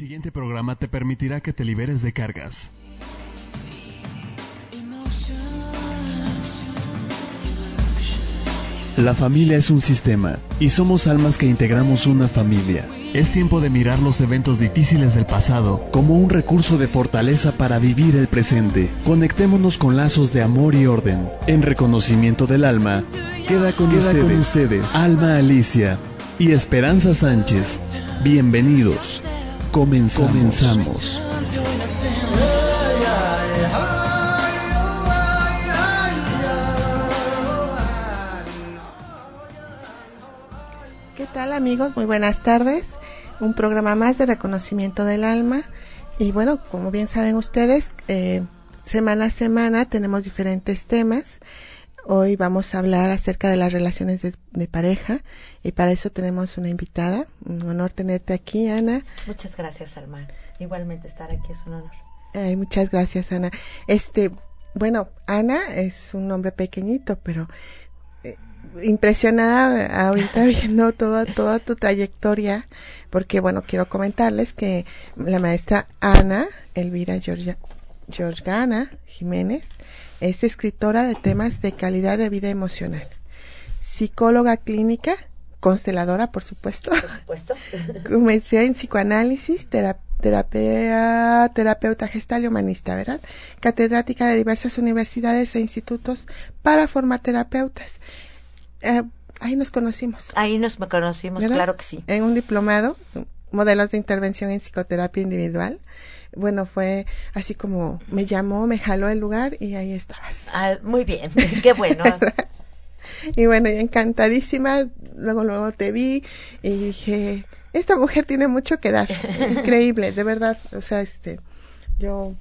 siguiente programa te permitirá que te liberes de cargas. La familia es un sistema y somos almas que integramos una familia. Es tiempo de mirar los eventos difíciles del pasado como un recurso de fortaleza para vivir el presente. Conectémonos con lazos de amor y orden. En reconocimiento del alma, queda con, ustedes, con ustedes Alma Alicia y Esperanza Sánchez. Bienvenidos. Comenzamos. Comenzamos. ¿Qué tal amigos? Muy buenas tardes. Un programa más de reconocimiento del alma. Y bueno, como bien saben ustedes, eh, semana a semana tenemos diferentes temas. Hoy vamos a hablar acerca de las relaciones de, pareja y para eso tenemos una invitada. Un honor tenerte aquí, Ana. Muchas gracias, Alma. Igualmente estar aquí es un honor. Ay, muchas gracias, Ana. Este, bueno, Ana es un nombre pequeñito, pero eh, impresionada ahorita viendo toda toda tu trayectoria, porque bueno, quiero comentarles que la maestra Ana Elvira Georgia, Georgana Jiménez es escritora de temas de calidad de vida emocional, psicóloga clínica, consteladora, por supuesto. Por supuesto. Maestría en psicoanálisis, terapia, terapeuta gestal y humanista, ¿verdad? Catedrática de diversas universidades e institutos para formar terapeutas. Eh, ahí nos conocimos. Ahí nos conocimos, claro que sí. En un diplomado, modelos de intervención en psicoterapia individual bueno, fue así como me llamó, me jaló el lugar y ahí estabas. Ah, muy bien, qué bueno. y bueno, encantadísima, luego luego te vi y dije, esta mujer tiene mucho que dar, increíble, de verdad, o sea, este, yo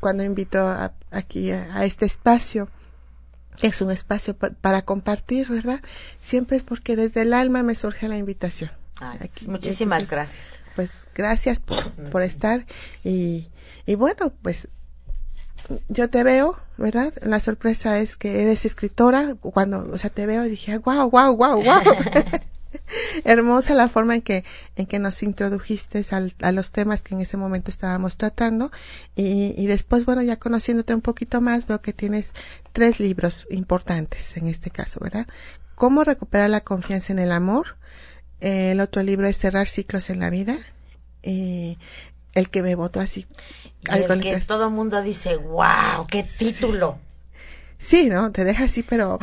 cuando invito a, aquí a, este espacio, es un espacio para compartir, ¿verdad? Siempre es porque desde el alma me surge la invitación. Aquí. Muchísimas gracias pues gracias por, por estar y, y bueno, pues yo te veo, ¿verdad? La sorpresa es que eres escritora. Cuando, o sea, te veo y dije, wow, wow, wow, wow. Hermosa la forma en que, en que nos introdujiste a los temas que en ese momento estábamos tratando. Y, y después, bueno, ya conociéndote un poquito más, veo que tienes tres libros importantes en este caso, ¿verdad? Cómo recuperar la confianza en el amor, el otro libro es Cerrar ciclos en la vida. y el que me votó así. el que todo el mundo dice, wow, qué título. Sí, ¿no? Te deja así, pero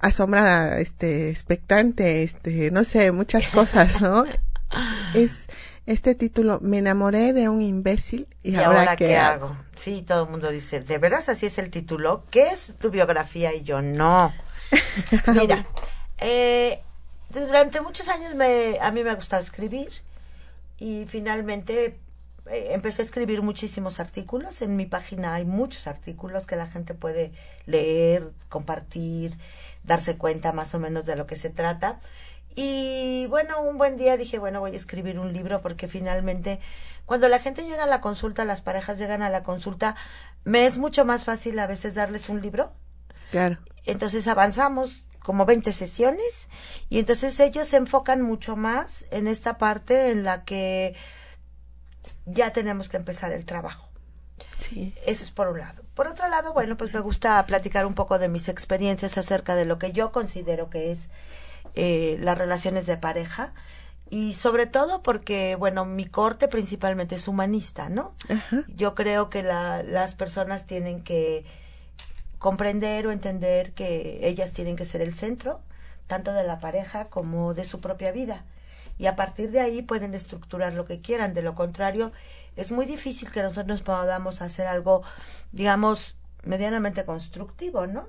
asombrada, este, expectante, este, no sé, muchas cosas, ¿no? es este título, me enamoré de un imbécil y, ahora, qué, hago? Sí, todo el mundo dice, ¿de veras así es el título? ¿Qué es tu biografía? Y yo, no. Mira, eh, durante muchos años me, a mí me ha gustado escribir y finalmente eh, empecé a escribir muchísimos artículos. En mi página hay muchos artículos que la gente puede leer, compartir, darse cuenta más o menos de lo que se trata. Y bueno, un buen día dije, bueno, voy a escribir un libro porque finalmente cuando la gente llega a la consulta, las parejas llegan a la consulta, me es mucho más fácil a veces darles un libro. Claro. Entonces avanzamos como 20 sesiones y entonces ellos se enfocan mucho más en esta parte en la que ya tenemos que empezar el trabajo. Sí. Eso es por un lado. Por otro lado, bueno, pues me gusta platicar un poco de mis experiencias acerca de lo que yo considero que es eh, las relaciones de pareja y sobre todo porque, bueno, mi corte principalmente es humanista, ¿no? Yo creo que la, las personas tienen que comprender o entender que ellas tienen que ser el centro, tanto de la pareja como de su propia vida. Y a partir de ahí pueden estructurar lo que quieran. De lo contrario, es muy difícil que nosotros podamos hacer algo, digamos, medianamente constructivo, ¿no?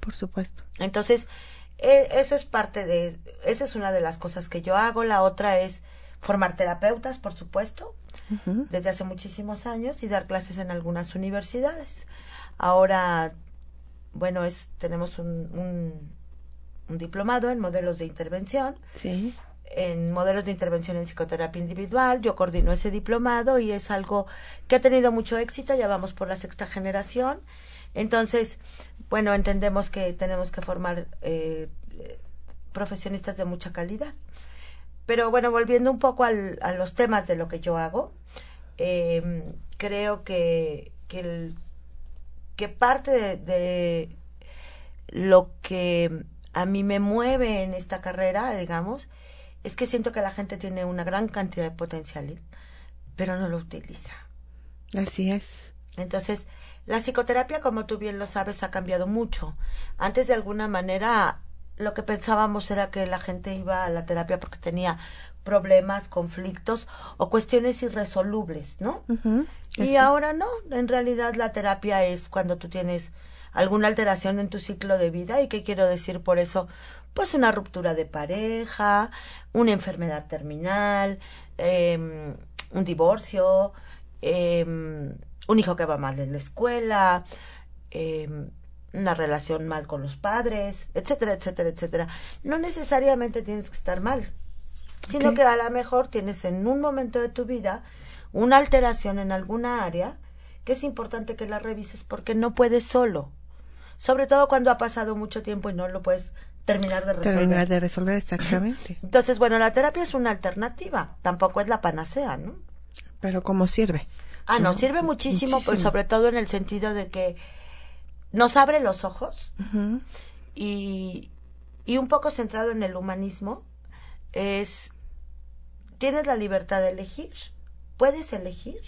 Por supuesto. Entonces, e, eso es parte de, esa es una de las cosas que yo hago. La otra es formar terapeutas, por supuesto, desde hace muchísimos años y dar clases en algunas universidades. Ahora bueno, es, tenemos un, un, diplomado en modelos de intervención. Sí. En modelos de intervención en psicoterapia individual. Yo coordino ese diplomado y es algo que ha tenido mucho éxito. Ya vamos por la sexta generación. Entonces, bueno, entendemos que tenemos que formar eh, profesionistas de mucha calidad. Pero bueno, volviendo un poco al, a los temas de lo que yo hago, Em, creo que, que, el- que parte de, de lo que a mí me mueve en esta carrera, digamos, es que siento que la gente tiene una gran cantidad de potencial, pero no lo utiliza. Así es. Entonces, la psicoterapia, como tú bien lo sabes, ha cambiado mucho. Antes, de alguna manera, lo que pensábamos era que la gente iba a la terapia porque tenía problemas, conflictos o cuestiones irresolubles, ¿no? Y ahora no, en realidad la terapia es cuando tú tienes alguna alteración en tu ciclo de vida y qué quiero decir por eso, pues una ruptura de pareja, una enfermedad terminal, em, un divorcio, em, un hijo que va mal en la escuela, em, una relación mal con los padres, etcétera, etcétera, etcétera. No necesariamente tienes que estar mal, sino que a lo mejor tienes en un momento de tu vida una alteración en alguna área que es importante que la revises porque no puedes solo. Sobre todo cuando ha pasado mucho tiempo y no lo puedes terminar de resolver. Terminar de resolver exactamente. Entonces, bueno, la terapia es una alternativa, tampoco es la panacea, ¿no? Pero ¿cómo sirve? Ah, nos sirve muchísimo, pues sobre todo en el sentido de que nos abre los ojos y, y un poco centrado en el humanismo es tienes la libertad de elegir puedes elegir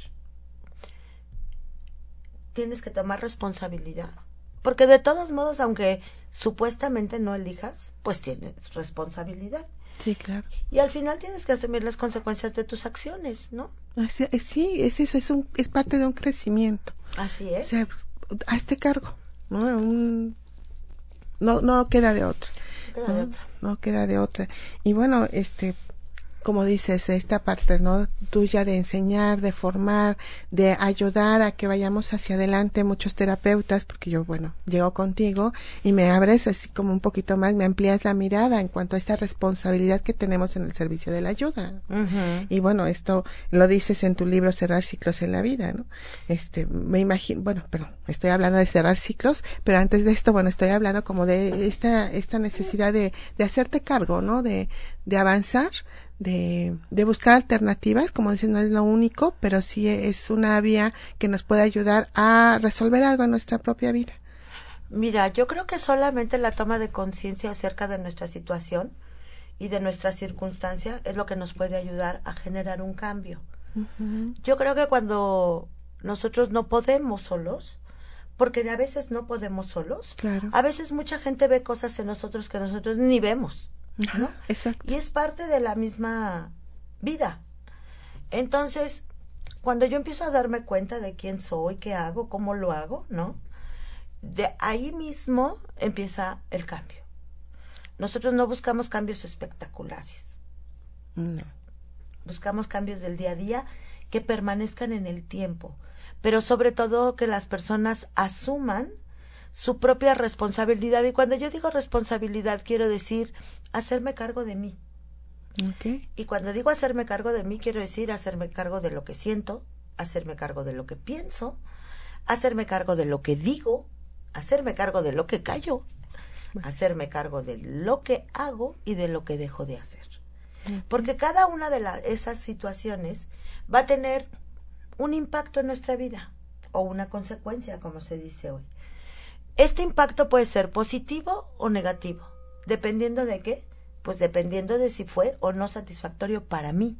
tienes que tomar responsabilidad porque de todos modos aunque supuestamente no elijas pues tienes responsabilidad Sí, claro. y al final tienes que asumir las consecuencias de tus acciones no Así- eh, sí, es eso, es, un, es parte de un crecimiento. así O es sea, hazte cargo. ¿no? Un- no, no queda de otra. No queda de otra. No queda de otra. Y bueno, este, como dices, esta parte, ¿no? Tuya de enseñar, de formar, de ayudar a que vayamos hacia adelante muchos terapeutas, porque yo, bueno, llego contigo y me abres así como un poquito más, me amplías la mirada en cuanto a esta responsabilidad que tenemos en el servicio de la ayuda. Y bueno, esto lo dices en tu libro Cerrar ciclos en la vida, ¿no? Este, me imagino, bueno, perdón, estoy hablando de cerrar ciclos, pero antes de esto, bueno, estoy hablando como de esta, esta necesidad de, de hacerte cargo, ¿no? De, de avanzar, de, de buscar alternativas, como dices, no es lo único, pero sí es una vía que nos puede ayudar a resolver algo en nuestra propia vida. Mira, yo creo que solamente la toma de conciencia acerca de nuestra situación y de nuestra circunstancia es lo que nos puede ayudar a generar un cambio. Yo creo que cuando nosotros no podemos solos, porque a veces no podemos solos, Claro. a veces mucha gente ve cosas en nosotros que nosotros ni vemos. Exacto. Y es parte de la misma vida. Entonces, cuando yo empiezo a darme cuenta de quién soy, qué hago, cómo lo hago, ¿no? De ahí mismo empieza el cambio. Nosotros no buscamos cambios espectaculares, No. buscamos cambios del día a día que permanezcan en el tiempo, pero sobre todo que las personas asuman su propia responsabilidad. Y cuando yo digo responsabilidad, quiero decir hacerme cargo de mí. Y cuando digo hacerme cargo de mí, quiero decir hacerme cargo de lo que siento, hacerme cargo de lo que pienso, hacerme cargo de lo que digo, hacerme cargo de lo que callo, hacerme cargo de lo que hago y de lo que dejo de hacer. Porque cada una de la- esas situaciones va a tener un impacto en nuestra vida o una consecuencia, como se dice hoy. Este impacto puede ser positivo o negativo, dependiendo de qué, pues dependiendo de si fue o no satisfactorio para mí,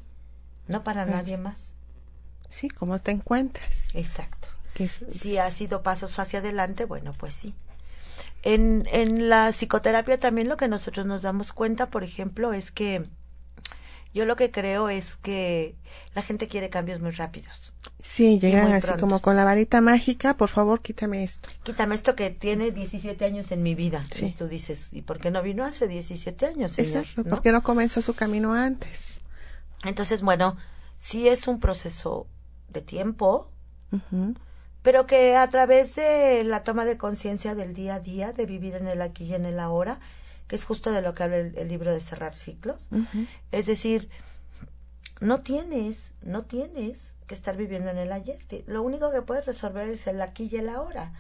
no para nadie más. Sí, ¿cómo te encuentras? Exacto. Si ha sido pasos hacia adelante, bueno, pues sí. En, en la psicoterapia también lo que nosotros nos damos cuenta, por ejemplo, es que yo lo que creo es que la gente quiere cambios muy rápidos. Sí, llegan así prontos. como con la varita mágica, por favor, quítame esto. Quítame esto que tiene 17 años en mi vida. Sí. Y tú dices, ¿y por qué no vino hace 17 años, señor? Exacto, ¿No? ¿por qué no comenzó su camino antes? Entonces, bueno, sí es un proceso de tiempo, pero que a través de la toma de conciencia del día a día, de vivir en el aquí y en el ahora, que es justo de lo que habla el, el libro de cerrar ciclos, es decir, no tienes, no tienes que estar viviendo en el ayer. Lo único que puedes resolver es el aquí y el ahora.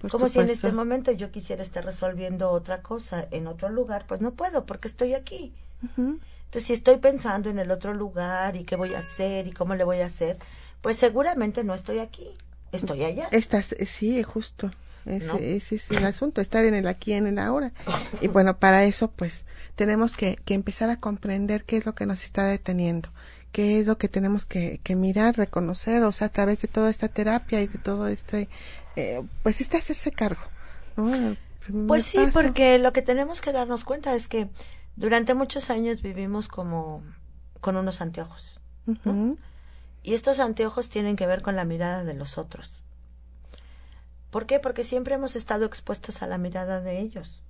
Por Como si en este momento yo quisiera estar resolviendo otra cosa en otro lugar, pues no puedo porque estoy aquí. Entonces, si estoy pensando en el otro lugar y qué voy a hacer y cómo le voy a hacer, pues seguramente no estoy aquí, estoy allá. Estás, sí, justo. Ese, ese, es el asunto, estar en el aquí, en el ahora. Y bueno, para eso, pues, tenemos que, que empezar a comprender qué es lo que nos está deteniendo, qué es lo que tenemos que, que mirar, reconocer, o sea, a través de toda esta terapia y de todo este, eh, pues, este hacerse cargo. Pues sí, porque lo que tenemos que darnos cuenta es que durante muchos años vivimos como con unos anteojos. Y estos anteojos tienen que ver con la mirada de los otros. ¿Por qué? Porque siempre hemos estado expuestos a la mirada de ellos.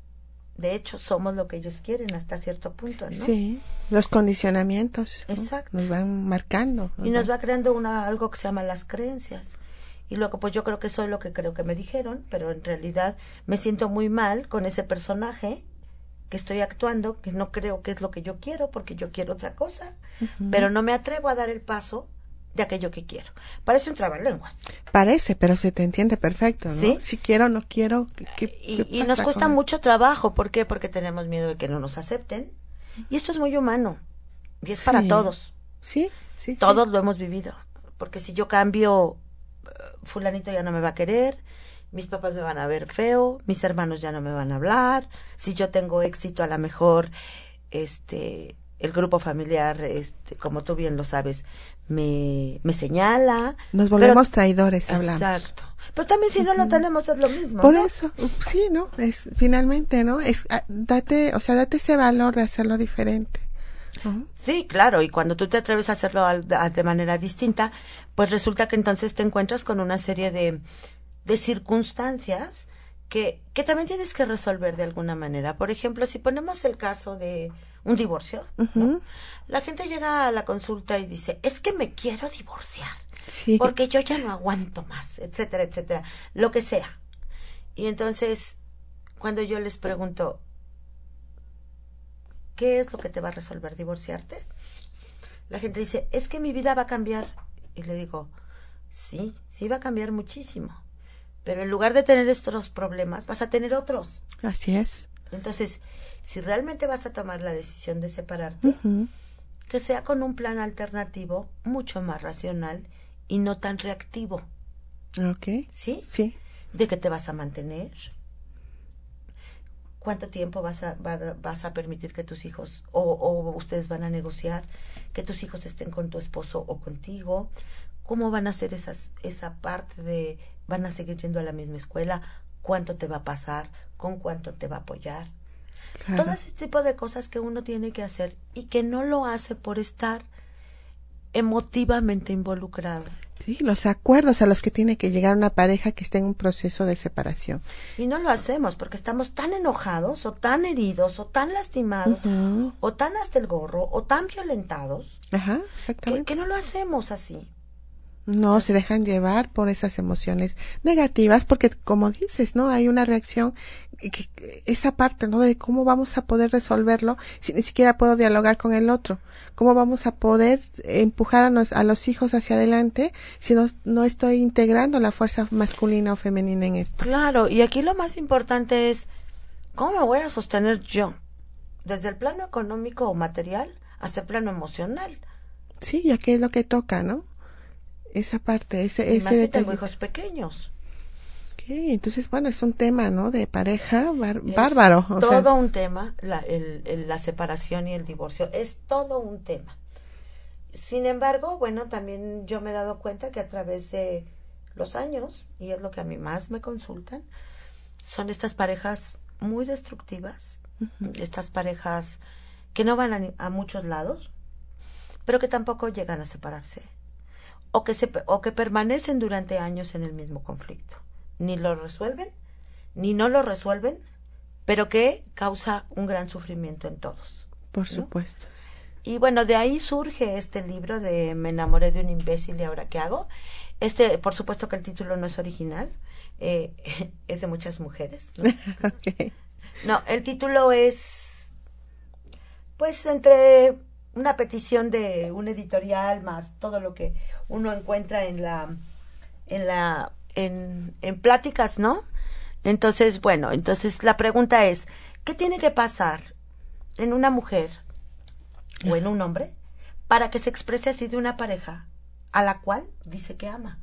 De hecho, somos lo que ellos quieren hasta cierto punto, ¿no? Sí, los condicionamientos. Exacto. Nos van marcando. y nos va creando una, algo que se llama las creencias. Y luego, pues yo creo que soy lo que creo que me dijeron, pero en realidad me siento muy mal con ese personaje que estoy actuando, que no creo que es lo que yo quiero, porque yo quiero otra cosa, pero no me atrevo a dar el paso de aquello que quiero. Parece un trabalenguas. Parece, pero se te entiende perfecto, ¿no? Si quiero, no quiero. y, nos cuesta mucho trabajo. ¿Por qué? Porque tenemos miedo de que no nos acepten. Y esto es muy humano. Y es para todos. Sí, sí. Todos lo hemos vivido. Porque si yo cambio, eh, fulanito ya no me va a querer, mis papás me van a ver feo, mis hermanos ya no me van a hablar, si yo tengo éxito a lo mejor, este, el grupo familiar, este, como tú bien lo sabes, me, me señala. Nos volvemos traidores, hablamos. Exacto. Pero también si no lo tenemos es lo mismo. Por eso, sí, ¿no? Es finalmente, ¿no? Es ah, date, o sea, date ese valor de hacerlo diferente. Sí, claro, y cuando tú te atreves a hacerlo de manera distinta, pues resulta que entonces te encuentras con una serie de, de circunstancias que, que también tienes que resolver de alguna manera. Por ejemplo, si ponemos el caso de un divorcio, la gente llega a la consulta y dice, es que me quiero divorciar, porque yo ya no aguanto más, etcétera, etcétera, lo que sea. Y entonces, cuando yo les pregunto, ¿qué es lo que te va a resolver divorciarte? La gente dice, es que mi vida va a cambiar. Y le digo, sí, sí va a cambiar muchísimo. Pero en lugar de tener estos problemas, vas a tener otros. Así es. Entonces, si realmente vas a tomar la decisión de separarte, que sea con un plan alternativo mucho más racional y no tan reactivo. Ok. ¿Sí? Sí. ¿De qué te vas a mantener? ¿Cuánto tiempo vas a, vas a permitir que tus hijos o, o ustedes van a negociar que tus hijos estén con tu esposo o contigo? ¿Cómo van a hacer esas, esa parte de van a seguir yendo a la misma escuela? ¿Cuánto te va a pasar? ¿Con cuánto te va a apoyar? Todo ese tipo de cosas que uno tiene que hacer y que no lo hace por estar emotivamente involucrado. Sí, los acuerdos a los que tiene que llegar una pareja que esté en un proceso de separación. Y no lo hacemos porque estamos tan enojados o tan heridos o tan lastimados o tan hasta el gorro o tan violentados Ajá, exactamente. que no lo hacemos así. No, se dejan llevar por esas emociones negativas porque, como dices, ¿no? Hay una reacción esa parte, ¿no? De cómo vamos a poder resolverlo si ni siquiera puedo dialogar con el otro. Cómo vamos a poder empujar a, a los hijos hacia adelante si no, no estoy integrando la fuerza masculina o femenina en esto. Claro, y aquí lo más importante es, ¿cómo me voy a sostener yo? Desde el plano económico o material hasta el plano emocional. Sí, ya que es lo que toca, ¿no? Esa parte, ese, ese más tengo hijos pequeños entonces, bueno, es un tema, ¿no? De pareja bárbaro. todo un tema, la, el, la separación y el divorcio, es todo un tema. Sin embargo, bueno, también yo me he dado cuenta que a través de los años, y es lo que a mí más me consultan, son estas parejas muy destructivas, estas parejas que no van a, a, muchos lados, pero que tampoco llegan a separarse, o que, se, o que permanecen durante años en el mismo conflicto ni lo resuelven, ni no lo resuelven, pero que causa un gran sufrimiento en todos. Por supuesto. Y bueno, de ahí surge este libro de Me enamoré de un imbécil y ahora qué hago. Este, por supuesto que el título no es original, eh, es de muchas mujeres. no, el título es, pues, entre una petición de un editorial más todo lo que uno encuentra en la, en la en, en pláticas, ¿no? Entonces, bueno, entonces la pregunta es, ¿qué tiene que pasar en una mujer o en un hombre para que se exprese así de una pareja a la cual dice que ama.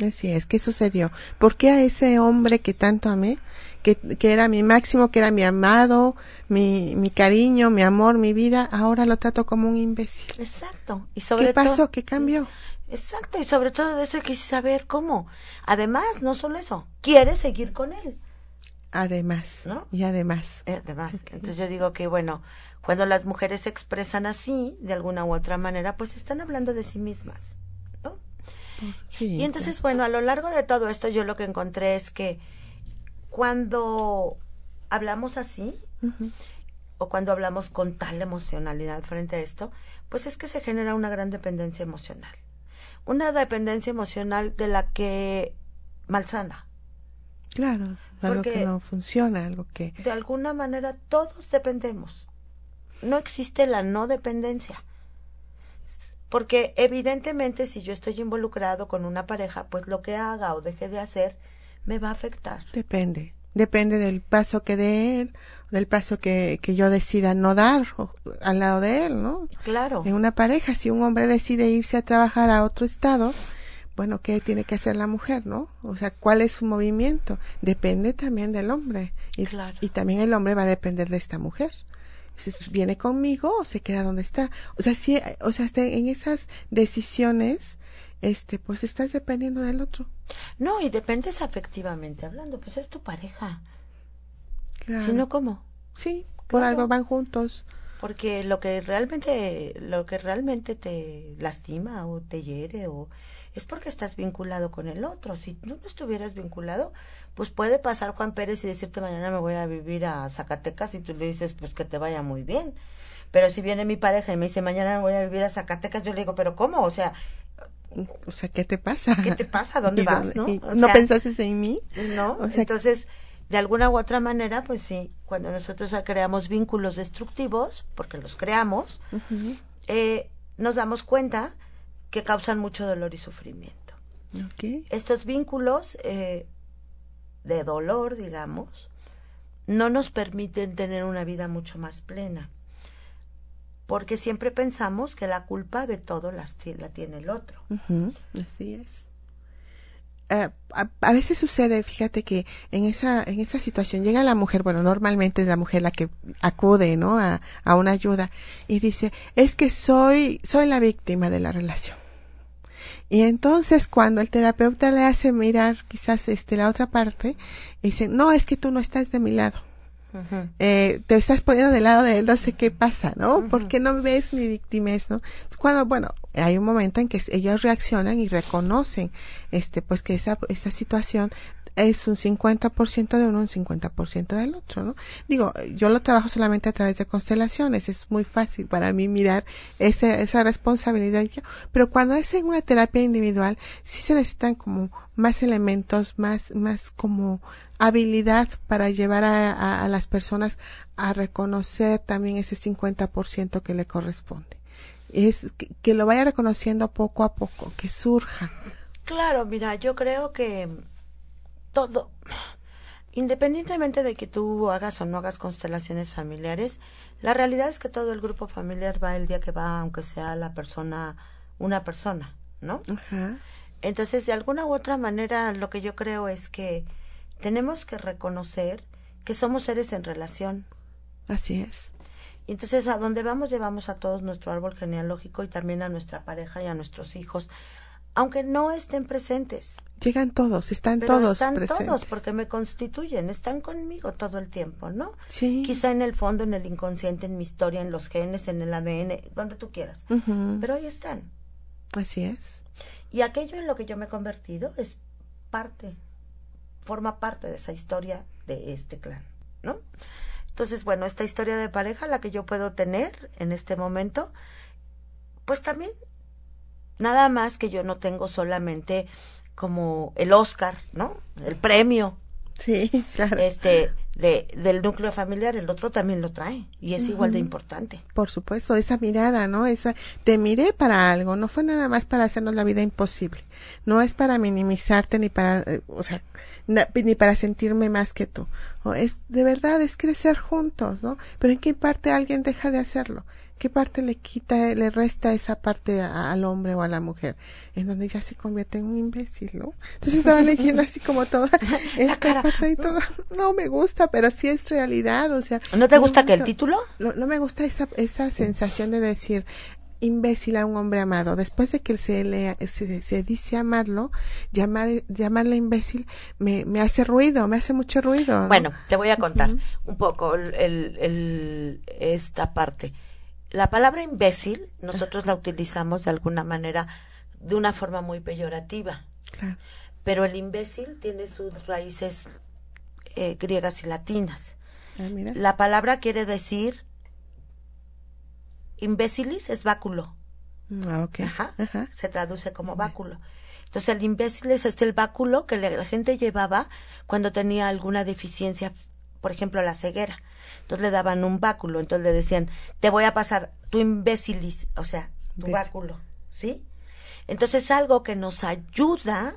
Así es, ¿qué sucedió? ¿Por qué a ese hombre que tanto amé, que, que era mi máximo, que era mi amado, mi, mi cariño, mi amor, mi vida, ahora lo trato como un imbécil? Exacto. Y sobre ¿Qué pasó? todo- ¿Qué cambió? Exacto, y sobre todo de eso quise saber cómo. Además, no solo eso, quiere seguir con él. Además, ¿No? y además. Eh, Además, entonces yo digo que, bueno, cuando las mujeres se expresan así, de alguna u otra manera, pues están hablando de sí mismas, ¿no? Sí, Y entonces, bueno, a lo largo de todo esto yo lo que encontré es que cuando hablamos así, o cuando hablamos con tal emocionalidad frente a esto, pues es que se genera una gran dependencia emocional. Una dependencia emocional de la que malsana. Claro, algo Porque- que no funciona, algo que... De alguna manera todos dependemos. No existe la no dependencia. Porque evidentemente si yo estoy involucrado con una pareja, pues lo que haga o deje de hacer me va a afectar. Depende. Depende del paso que dé él, del paso que, que yo decida no dar o- al lado de él, ¿no? Claro. En una pareja, si un hombre decide irse a trabajar a otro estado, bueno, ¿qué tiene que hacer la mujer, no? O sea, ¿cuál es su movimiento? Depende también del hombre. Y, Claro. y también el hombre va a depender de esta mujer. Si viene conmigo o se queda donde está. O sea, sí, o sea, en esas decisiones, este, pues estás dependiendo del otro. No, y dependes afectivamente hablando, pues es tu pareja. Claro. Si no, ¿cómo? Sí, por Claro. algo van juntos. Porque lo que realmente, lo que realmente te lastima o te hiere o es porque estás vinculado con el otro. Si tú no estuvieras vinculado, pues puede pasar Juan Pérez y decirte mañana me voy a vivir a Zacatecas y tú le dices pues que te vaya muy bien. Pero si viene mi pareja y me dice mañana me voy a vivir a Zacatecas, yo le digo, pero ¿cómo? O sea, O sea, ¿qué te pasa? ¿qué te pasa? ¿Dónde ¿Y vas? ¿No? O ¿No sea, pensaste en mí? ¿no? O sea, Entonces, de alguna u otra manera, pues sí, cuando nosotros creamos vínculos destructivos, porque los creamos, eh, nos damos cuenta que causan mucho dolor y sufrimiento. Estos vínculos eh, de dolor, digamos, no nos permiten tener una vida mucho más plena, porque siempre pensamos que la culpa de todo ti- la tiene el otro. Así es. Eh, a, a veces sucede, fíjate que en esa en esa situación llega la mujer, bueno, normalmente es la mujer la que acude, ¿no? A, a una ayuda y dice, es que soy soy la víctima de la relación. Y entonces cuando el terapeuta le hace mirar quizás este la otra parte, dice, no, es que tú no estás de mi lado. Eh, te estás poniendo del lado de él, no sé qué pasa, ¿no? ¿Por qué no ves mi victimez, no? Cuando, bueno, hay un momento en que ellos reaccionan y reconocen, este, pues que esa, esa situación es un 50% de uno, un 50% del otro, ¿no? Digo, yo lo trabajo solamente a través de constelaciones, es muy fácil para mí mirar ese, esa responsabilidad, yo- pero cuando es en una terapia individual, sí se necesitan como más elementos, más, más como habilidad para llevar a, a- las personas a reconocer también ese 50% que le corresponde. Es que, que lo vaya reconociendo poco a poco, que surja. Claro, mira, yo creo que todo, independientemente de que tú hagas o no hagas constelaciones familiares, la realidad es que todo el grupo familiar va el día que va, aunque sea la persona, una persona, ¿no? Ajá. Entonces, de alguna u otra manera, lo que yo creo es que tenemos que reconocer que somos seres en relación. Así es. Y entonces, a donde vamos, llevamos a todos nuestro árbol genealógico y también a nuestra pareja y a nuestros hijos, aunque no estén presentes. Llegan todos, están Pero todos están presentes. todos porque me constituyen, están conmigo todo el tiempo, ¿no? Sí. Quizá en el fondo, en el inconsciente, en mi historia, en los genes, en el ADN, donde tú quieras. Pero ahí están. Así es. Y aquello en lo que yo me he convertido es parte, forma parte de esa historia de este clan, ¿no? Entonces, bueno, esta historia de pareja, la que yo puedo tener en este momento, pues también, nada más que yo no tengo solamente como el Oscar, ¿no? El premio, Sí, claro. este, de, del núcleo familiar, el otro también lo trae y es igual de importante. Por supuesto, esa mirada, ¿no? Esa, te miré para algo, no fue nada más para hacernos la vida imposible. No es para minimizarte ni para, eh, o sea, na- ni para sentirme más que tú. O es, de verdad, es crecer juntos, ¿no? Pero en qué parte alguien deja de hacerlo? ¿Qué parte le quita, le resta esa parte al hombre o a la mujer? En donde ya se convierte en un imbécil, ¿no? Entonces estaba leyendo así como toda esta parte y todo. No me gusta, pero sí es realidad, o sea. ¿No te gusta que el título? No, no me gusta esa, esa sensación de decir, imbécil a un hombre amado. Después de que se le se, dice amarlo, llamar, llamarle imbécil me, me hace ruido, me hace mucho ruido. Bueno, te voy a contar un poco el, el, esta parte. La palabra imbécil nosotros la utilizamos de alguna manera de una forma muy peyorativa. Claro. Pero el imbécil tiene sus raíces eh, griegas y latinas. Ah, la palabra quiere decir imbécilis es báculo. Ah, okay. Ajá, Se traduce como báculo. Entonces el imbécilis es el báculo que la gente llevaba cuando tenía alguna deficiencia, por ejemplo la ceguera. Entonces le daban un báculo, entonces le decían, te voy a pasar tu imbécilis, o sea, tu báculo, ¿sí? Entonces es algo que nos ayuda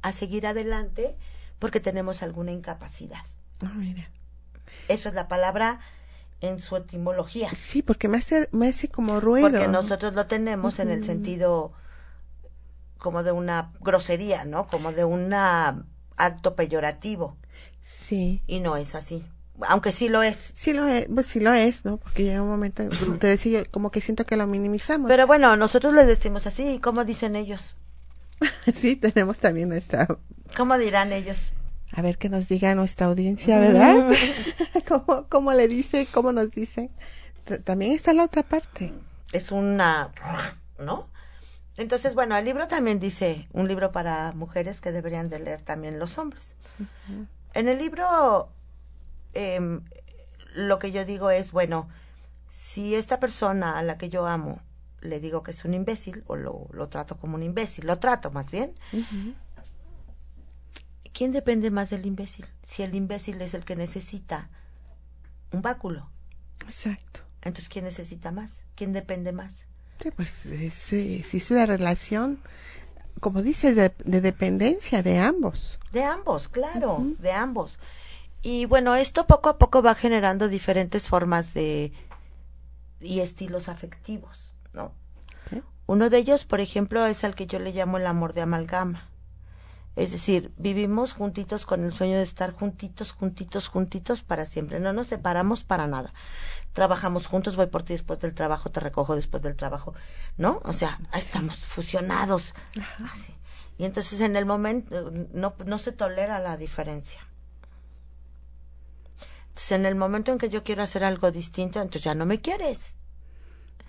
a seguir adelante porque tenemos alguna incapacidad. Ah, mira. Eso es la palabra en su etimología. Sí, porque me hace, me hace como ruido. Porque nosotros lo tenemos en el sentido como de una grosería, ¿no? Como de un acto peyorativo. Sí. Y no es así. Aunque sí lo es. Sí lo es, pues sí lo es, ¿no? Porque llega un momento, te decía, como que siento que lo minimizamos. Pero bueno, nosotros le decimos así, ¿cómo dicen ellos? sí, tenemos también nuestra... ¿Cómo dirán ellos? A ver qué nos diga nuestra audiencia, ¿verdad? ¿Cómo, ¿Cómo, le dice? ¿Cómo nos dice? También está la otra parte. Es una... ¿No? Entonces, bueno, el libro también dice, un libro para mujeres que deberían de leer también los hombres. En el libro, eh, lo que yo digo es, bueno, si esta persona a la que yo amo le digo que es un imbécil, o lo, lo trato como un imbécil, lo trato más bien, ¿quién depende más del imbécil? Si el imbécil es el que necesita un báculo. Exacto. Entonces, ¿quién necesita más? ¿Quién depende más? Sí, pues es, si es una relación, como dices, de, dependencia de ambos. De ambos, claro, de ambos. Y bueno, esto poco a poco va generando diferentes formas de y estilos afectivos, ¿no? Uno de ellos, por ejemplo, es al que yo le llamo el amor de amalgama. Es decir, vivimos juntitos con el sueño de estar juntitos, juntitos, juntitos para siempre. No nos separamos para nada. Trabajamos juntos, voy por ti después del trabajo, te recojo después del trabajo, ¿no? O sea, estamos fusionados. Así. Y entonces en el momento no, no se tolera la diferencia. Entonces en el momento en que yo quiero hacer algo distinto, entonces ya no me quieres.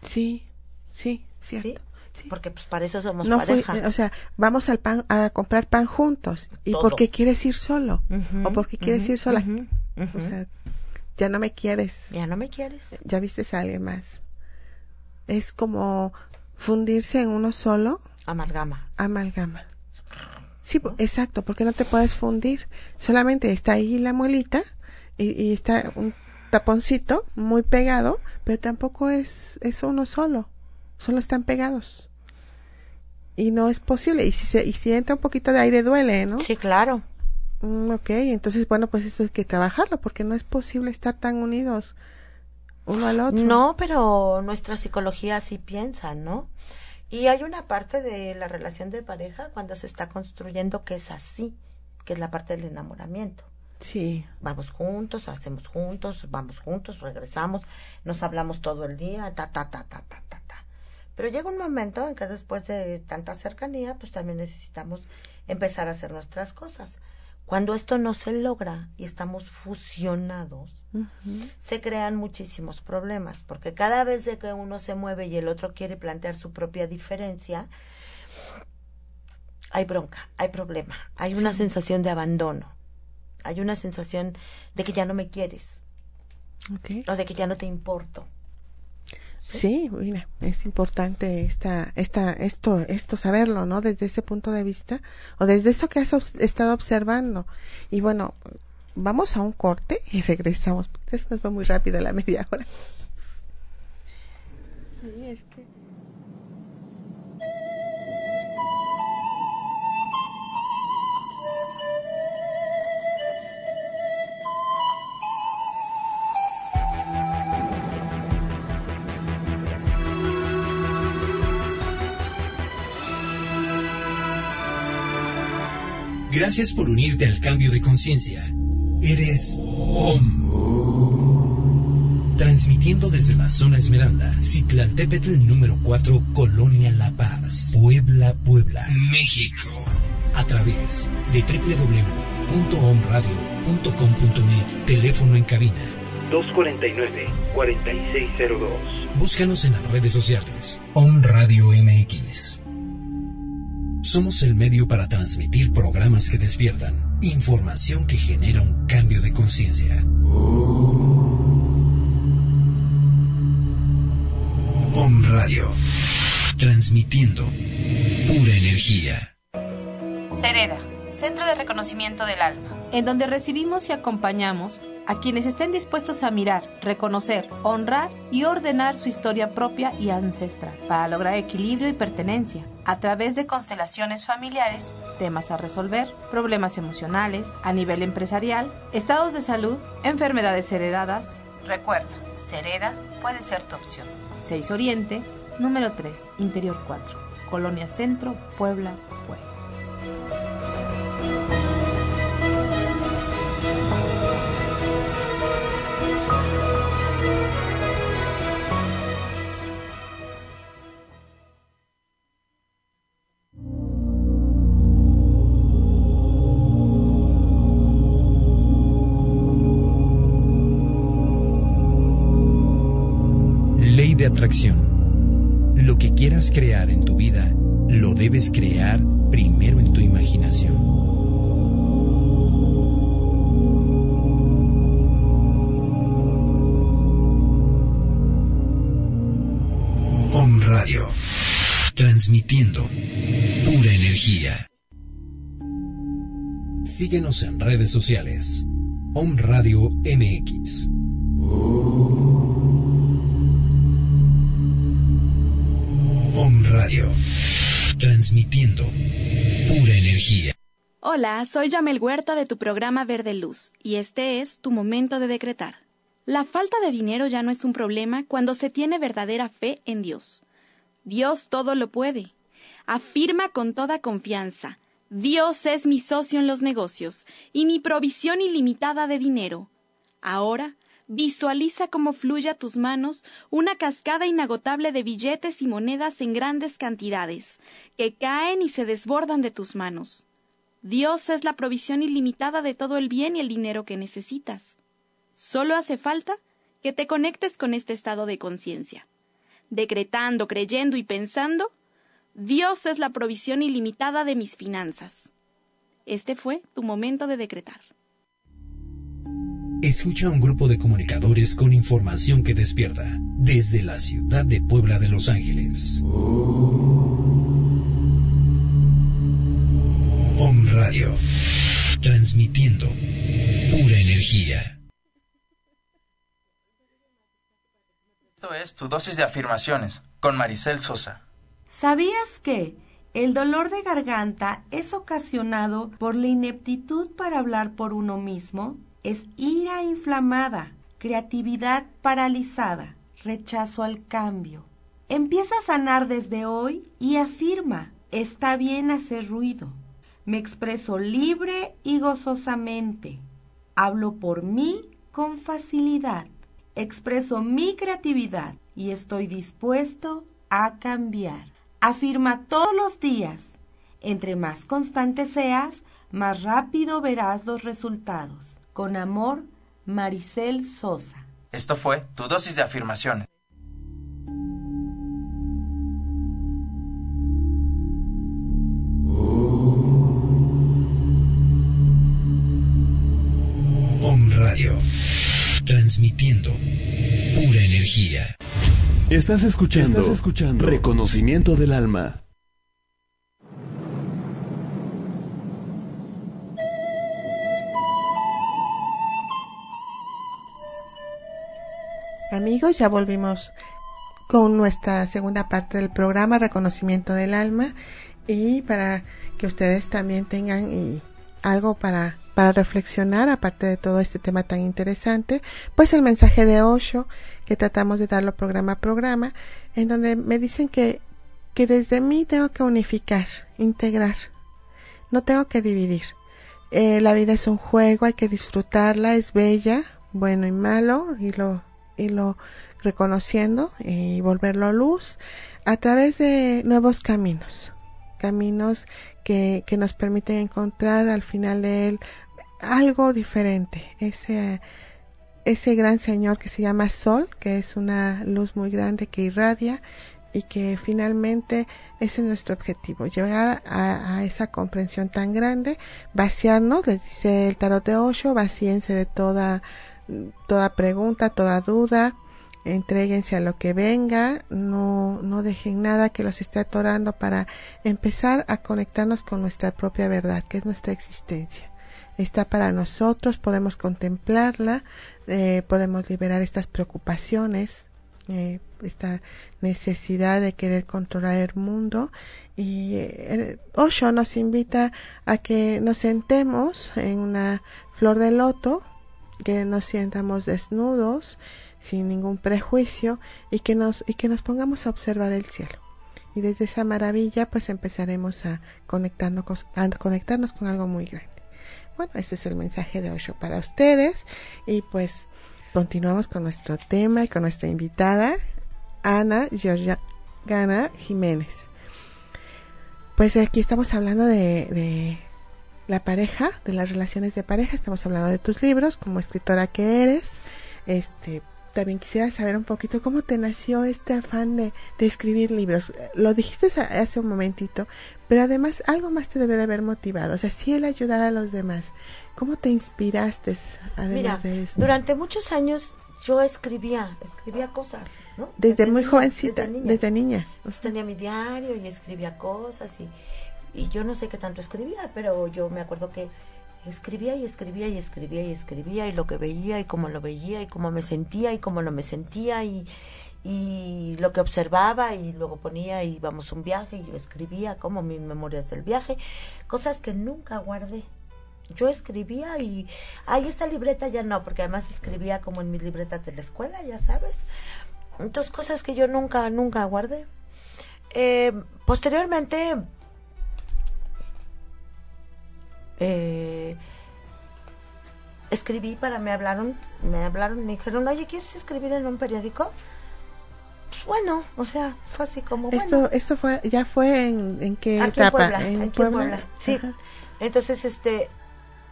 Sí, sí, cierto. Porque pues para eso somos pareja. o sea, vamos al pan a comprar pan juntos. ¿Y por qué quieres ir solo? ¿O por qué quieres ir sola? O sea, ya no me quieres. Ya no me quieres. Ya viste a alguien más. Es como fundirse en uno solo. Amalgama. Amalgama. Sí, exacto, porque no te puedes fundir. Solamente está ahí la muelita y, y está un taponcito muy pegado, pero tampoco es, es uno solo solo están pegados. Y no es posible. Y si, se, y si entra un poquito de aire duele, ¿no? Sí, claro. Mm, ok, entonces, bueno, pues eso hay que trabajarlo porque no es posible estar tan unidos uno al otro. No, pero nuestra psicología sí piensa, ¿no? Y hay una parte de la relación de pareja cuando se está construyendo que es así, que es la parte del enamoramiento. Sí. Vamos juntos, hacemos juntos, vamos juntos, regresamos, nos hablamos todo el día, ta, ta, ta, ta, ta, ta. Pero llega un momento en que después de tanta cercanía, pues también necesitamos empezar a hacer nuestras cosas. Cuando esto no se logra y estamos fusionados, se crean muchísimos problemas, porque cada vez de que uno se mueve y el otro quiere plantear su propia diferencia, hay bronca, hay problema, hay una sensación de abandono, hay una sensación de que ya no me quieres, o de que ya no te importo. Sí, mira, es importante esta, esta, esto, esto saberlo, ¿no? Desde ese punto de vista, o desde eso que has estado observando. Y bueno, vamos a un corte y regresamos. Esto nos fue muy rápido la media hora. Sí, es Gracias por unirte al cambio de conciencia. Eres OM. Transmitiendo desde la zona Esmeralda, Citlantépetl número 4, Colonia La Paz, Puebla, Puebla, México. A través de www.omradio.com.mx. Teléfono en cabina 249-4602. Búscanos en las redes sociales. On Radio MX. Somos el medio para transmitir programas que despiertan, información que genera un cambio de conciencia. On Radio. Transmitiendo pura energía. Cereda, Centro de Reconocimiento del Alma, en donde recibimos y acompañamos a quienes estén dispuestos a mirar, reconocer, honrar y ordenar su historia propia y ancestral para lograr equilibrio y pertenencia a través de constelaciones familiares, temas a resolver, problemas emocionales, a nivel empresarial, estados de salud, enfermedades heredadas. Recuerda, Cereda puede ser tu opción. 6 Oriente, número 3, Interior 4, Colonia Centro, Puebla, Puebla. De atracción. Lo que quieras crear en tu vida, lo debes crear primero en tu imaginación. Om Radio. Transmitiendo pura energía. Síguenos en redes sociales. Om Radio MX. Transmitiendo pura energía. Hola, soy Yamel Huerta de tu programa Verde Luz y este es tu momento de decretar. La falta de dinero ya no es un problema cuando se tiene verdadera fe en Dios. Dios todo lo puede. Afirma con toda confianza. Dios es mi socio en los negocios y mi provisión ilimitada de dinero. Ahora visualiza cómo fluye a tus manos una cascada inagotable de billetes y monedas en grandes cantidades, que caen y se desbordan de tus manos. Dios es la provisión ilimitada de todo el bien y el dinero que necesitas. Solo hace falta que te conectes con este estado de conciencia. Decretando, creyendo y pensando, Dios es la provisión ilimitada de mis finanzas. Este fue tu momento de decretar. Escucha a un grupo de comunicadores con información que despierta desde la ciudad de Puebla de Los Ángeles. Om Radio. Transmitiendo pura energía. Esto es tu dosis de afirmaciones con Maricel Sosa. ¿Sabías que el dolor de garganta es ocasionado por la ineptitud para hablar por uno mismo? Es ira inflamada, creatividad paralizada, rechazo al cambio. Empieza a sanar desde hoy y afirma, está bien hacer ruido. Me expreso libre y gozosamente. Hablo por mí con facilidad. Expreso mi creatividad y estoy dispuesto a cambiar. Afirma todos los días. Entre más constante seas, más rápido verás los resultados. Con amor, Maricel Sosa. Esto fue tu dosis de afirmaciones. Om Radio. Transmitiendo pura energía. Estás escuchando, Estás escuchando Reconocimiento del Alma. Amigos, ya volvimos con nuestra segunda parte del programa Reconocimiento del Alma y para que ustedes también tengan y algo para para reflexionar aparte de todo este tema tan interesante, pues el mensaje de Osho que tratamos de darlo programa a programa, en donde me dicen que que desde mí tengo que unificar, integrar. No tengo que dividir. eh, la vida es un juego, hay que disfrutarla, es bella, bueno y malo, y lo, y lo reconociendo y volverlo a luz a través de nuevos caminos, caminos que, que nos permiten encontrar al final de él algo diferente, ese, ese gran Señor que se llama Sol, que es una luz muy grande que irradia y que finalmente ese es nuestro objetivo, llegar a, esa comprensión tan grande, vaciarnos, les dice el tarot de Osho, vacíense de toda, toda pregunta, toda duda, entreguense a lo que venga, no, no dejen nada que los esté atorando para empezar a conectarnos con nuestra propia verdad, que es nuestra existencia. Está para nosotros, podemos contemplarla, eh, podemos liberar estas preocupaciones, eh, esta necesidad de querer controlar el mundo y el Osho nos invita a que nos sentemos en una flor de loto, que nos sientamos desnudos, sin ningún prejuicio y que nos y que nos pongamos a observar el cielo. Y desde esa maravilla pues empezaremos a conectarnos con, conectarnos con algo muy grande. Bueno, ese es el mensaje de Osho para ustedes y pues continuamos con nuestro tema y con nuestra invitada Ana Georgiana Jiménez. Pues aquí estamos hablando de, la pareja, de las relaciones de pareja, estamos hablando de tus libros, como escritora que eres. Este, también quisiera saber un poquito cómo te nació este afán de, de escribir libros. Lo dijiste hace un momentito, pero además algo más te debe de haber motivado. O sea, si el ayudar a los demás. ¿Cómo te inspiraste además de eso? Durante muchos años yo escribía, escribía cosas, ¿no? Desde, muy jovencita, desde niña. tenía mi diario y escribía cosas y, y yo no sé qué tanto escribía, pero yo me acuerdo que escribía y escribía y escribía y escribía y lo que veía y cómo lo veía y cómo me sentía y cómo no me sentía y, y lo que observaba y luego ponía y íbamos un viaje y yo escribía como mis memorias del viaje, cosas que nunca guardé yo escribía y ahí esta libreta ya no, porque además escribía como en mis libretas de la escuela, ya sabes. Entonces, cosas que yo nunca, nunca guardé. Eh, posteriormente, eh, escribí para, me hablaron, me hablaron, me dijeron, oye, ¿quieres escribir en un periódico? Pues bueno, o sea, fue así como Esto, esto fue, ya fue en, en qué etapa? En Puebla, Sí. Entonces, este,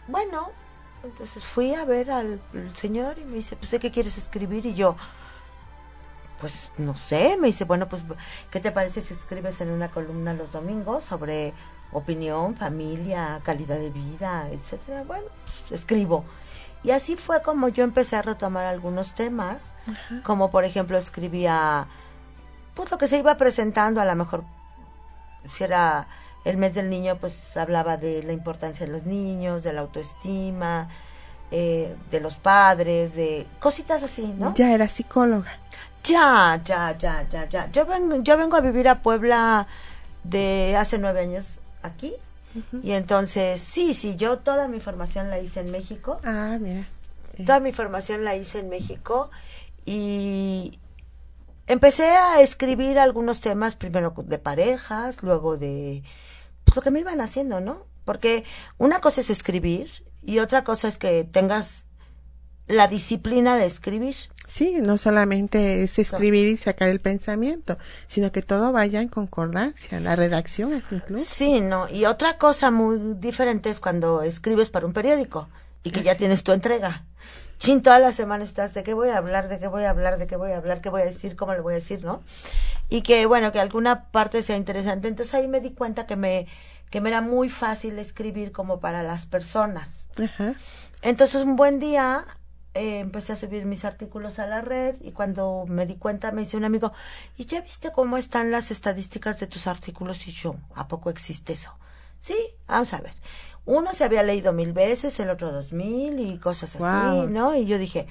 bueno, entonces fui a ver al, señor y me dice, pues, ¿qué quieres escribir? Y yo, pues, no sé, me dice, bueno, pues, ¿qué te parece si escribes en una columna los domingos sobre opinión, familia, calidad de vida, etcétera? Bueno, pues, escribo. Y así fue como yo empecé a retomar algunos temas, como por ejemplo escribía, pues lo que se iba presentando, a lo mejor si era el mes del niño pues hablaba de la importancia de los niños, de la autoestima, eh, de los padres, de cositas así, ¿no? Ya era psicóloga. Ya, ya, ya, ya, ya. Yo vengo, yo vengo a vivir a Puebla de hace nueve años aquí. Y entonces, sí, sí, yo toda mi formación la hice en México. Ah, mira. Toda mi formación la hice en México y empecé a escribir algunos temas, primero de parejas, luego de pues, lo que me iban haciendo, ¿no? Porque una cosa es escribir y otra cosa es que tengas la disciplina de escribir. Sí, no solamente es escribir y sacar el pensamiento, sino que todo vaya en concordancia, la redacción incluso. Sí, no, y otra cosa muy diferente es cuando escribes para un periódico y que ya tienes tu entrega. Chin, todas las semanas estás de qué voy a hablar, de qué voy a hablar, de qué voy a hablar, qué voy a decir, cómo le voy a decir, ¿no? Y que, bueno, que alguna parte sea interesante. Entonces ahí me di cuenta que me, que me era muy fácil escribir como para las personas. Entonces un buen día eh, empecé a subir mis artículos a la red y cuando me di cuenta me dice un amigo, ¿y ya viste cómo están las estadísticas de tus artículos? Y yo, ¿a poco existe eso? Sí, vamos a ver uno se había leído mil veces, el otro dos mil y cosas así, ¿no? Y yo dije,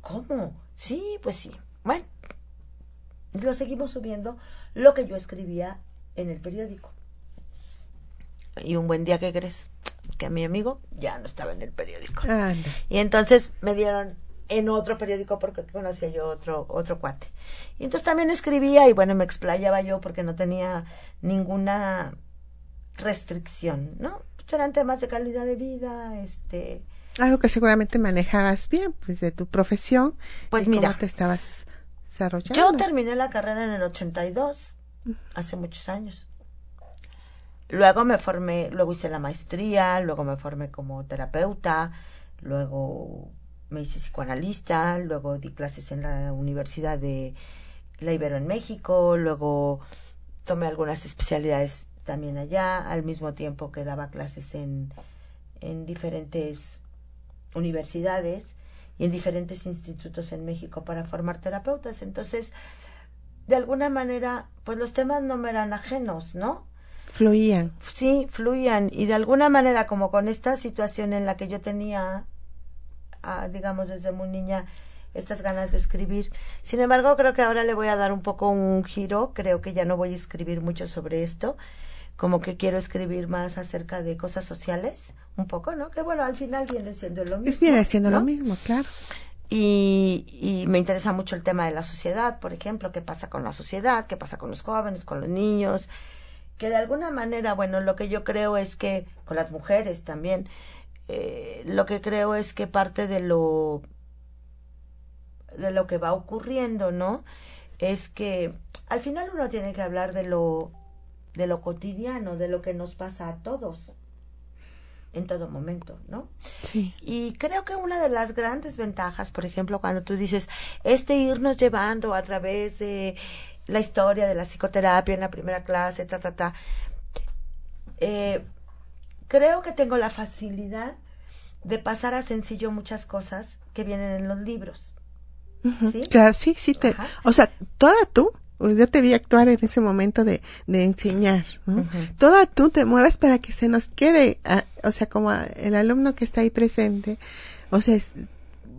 ¿cómo? Sí, pues sí. Bueno, lo seguimos subiendo lo que yo escribía en el periódico. Y un buen día, ¿qué crees? Que mi amigo ya no estaba en el periódico. Y entonces me dieron en otro periódico porque conocía yo otro otro cuate. Y entonces también escribía y bueno, me explayaba yo porque no tenía ninguna restricción, ¿no? pues eran temas de calidad de vida, este... Algo que seguramente manejabas bien, pues de tu profesión. Pues mira. Cómo te estabas desarrollando. Yo terminé la carrera en el 82, hace muchos años. Luego me formé, luego hice la maestría, luego me formé como terapeuta, luego me hice psicoanalista, luego di clases en la Universidad de La Ibero en México, luego tomé algunas especialidades también allá, al mismo tiempo que daba clases en, en diferentes universidades y en diferentes institutos en México para formar terapeutas. Entonces, de alguna manera, pues los temas no me eran ajenos, ¿no? Fluían. Sí, fluían. Y de alguna manera, como con esta situación en la que yo tenía, ah, digamos, desde muy niña, estas ganas de escribir. Sin embargo, creo que ahora le voy a dar un poco un giro. Creo que ya no voy a escribir mucho sobre esto. Como que quiero escribir más acerca de cosas sociales, un poco, ¿no? Que bueno, al final viene siendo lo mismo. Es viene siendo ¿no? lo mismo, claro. Y, y me interesa mucho el tema de la sociedad, por ejemplo, qué pasa con la sociedad, qué pasa con los jóvenes, con los niños, que de alguna manera, bueno, lo que yo creo es que, con las mujeres también, eh, lo que creo es que parte de lo, de lo que va ocurriendo, ¿no? Es que al final uno tiene que hablar de lo, de lo cotidiano, de lo que nos pasa a todos en todo momento, ¿no? Sí. Y creo que una de las grandes ventajas, por ejemplo, cuando tú dices, este irnos llevando a través de la historia de la psicoterapia en la primera clase, ta, ta, ta, eh, creo que tengo la facilidad de pasar a sencillo muchas cosas que vienen en los libros. ¿Sí? Claro, sí, sí. Te, Ajá. o sea, toda tú, yo te vi actuar en ese momento de, de enseñar, ¿no? Toda tú te mueves para que se nos quede, ah, o sea, como a- el alumno que está ahí presente, o sea, es-